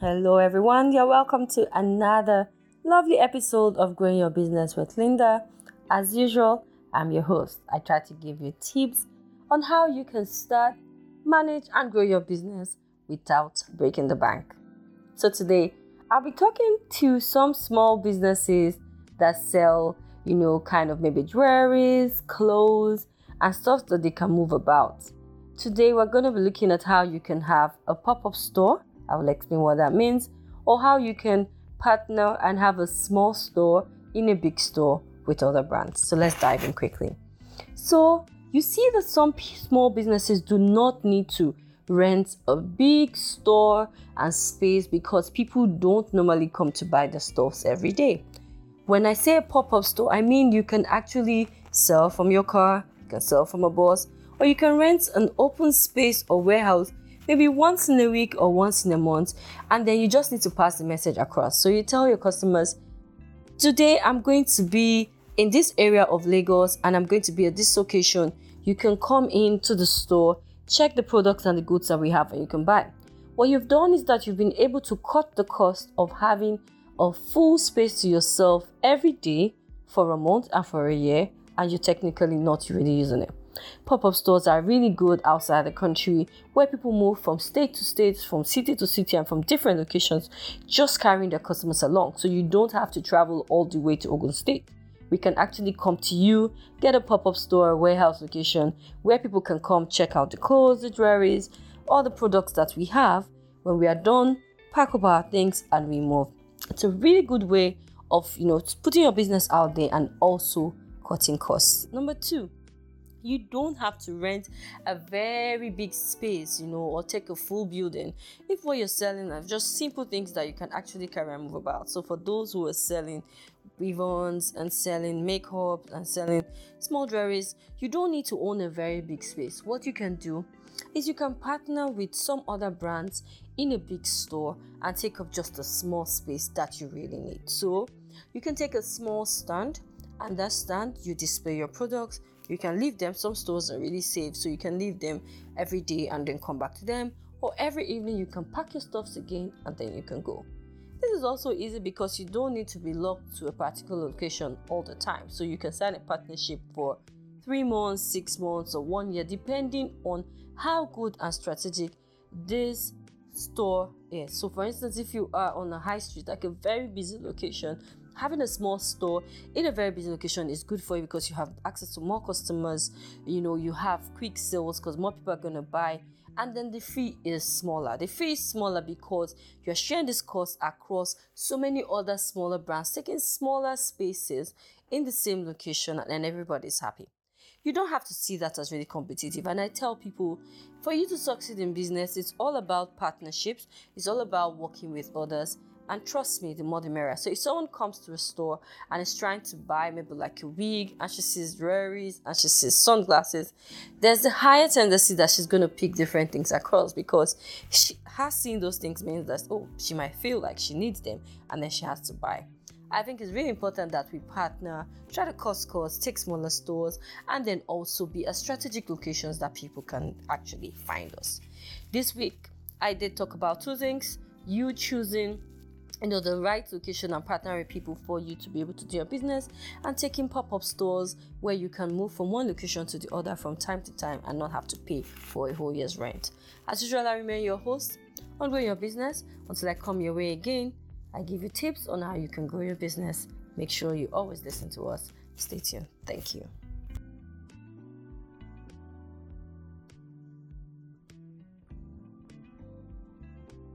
Hello, everyone. You're welcome to another lovely episode of Growing Your Business with Linda. As usual, I'm your host. I try to give you tips on how you can start, manage, and grow your business without breaking the bank. So, today I'll be talking to some small businesses that sell, you know, kind of maybe jewelries, clothes, and stuff that they can move about. Today, we're going to be looking at how you can have a pop up store I will explain what that means, or how you can partner and have a small store in a big store with other brands. So let's dive in quickly. So, you see that some small businesses do not need to rent a big store and space because people don't normally come to buy the stuffs every day. When I say a pop up store, I mean you can actually sell from your car, you can sell from a bus, or you can rent an open space or warehouse maybe once in a week or once in a month, and then you just need to pass the message across. So you tell your customers, today I'm going to be in this area of Lagos and I'm going to be at this location. You can come into the store, check the products and the goods that we have, and you can buy. What you've done is that you've been able to cut the cost of having a full space to yourself every day for a month and for a year, and you're technically not really using it. Pop up stores are really good outside the country where people move from state to state, from city to city, and from different locations, just carrying their customers along. So you don't have to travel all the way to Ogun State. We can actually come to you, get a pop up store, warehouse location where people can come check out the clothes, the jewelries, all the products that we have. When we are done, pack up our things and we move. It's a really good way of you know putting your business out there and also cutting costs. Number two, you don't have to rent a very big space, you know, or take a full building if what you're selling are just simple things that you can actually carry and move about. So, for those who are selling weave-ons and selling makeup and selling small jewelries, you don't need to own a very big space. What you can do is you can partner with some other brands in a big store and take up just a small space that you really need. So, you can take a small stand and that stand you display your products you can leave them some stores are really safe so you can leave them every day and then come back to them. Or every evening you can pack your stuffs again and then you can go. This is also easy because you don't need to be locked to a particular location all the time. So you can sign a partnership for three months six months or one year depending on how good and strategic this store is so for instance if you are on a high street like a very busy location having a small store in a very busy location is good for you because you have access to more customers you know you have quick sales because more people are going to buy. And then the fee is smaller. The fee is smaller because you're sharing this cost across so many other smaller brands taking smaller spaces in the same location and then everybody's happy you don't have to see that as really competitive. And I tell people, for you to succeed in business, it's all about partnerships, it's all about working with others, and trust me, the more the merrier. So if someone comes to a store and is trying to buy maybe like a wig and she sees jewelries and she sees sunglasses, there's a higher tendency that she's going to pick different things across because she has seen those things means that, oh, she might feel like she needs them and then she has to buy. I think it's really important that we partner, try to cost costs, take smaller stores, and then also be a strategic locations that people can actually find us. This week, I did talk about two things you choosing you know the right location and partner with people for you to be able to do your business and taking pop-up stores where you can move from one location to the other from time to time and not have to pay for a whole year's rent. As usual i remain your host. On growing your business until i come your way again i give you tips on how you can grow your business. Make sure you always listen to us. Stay tuned. Thank you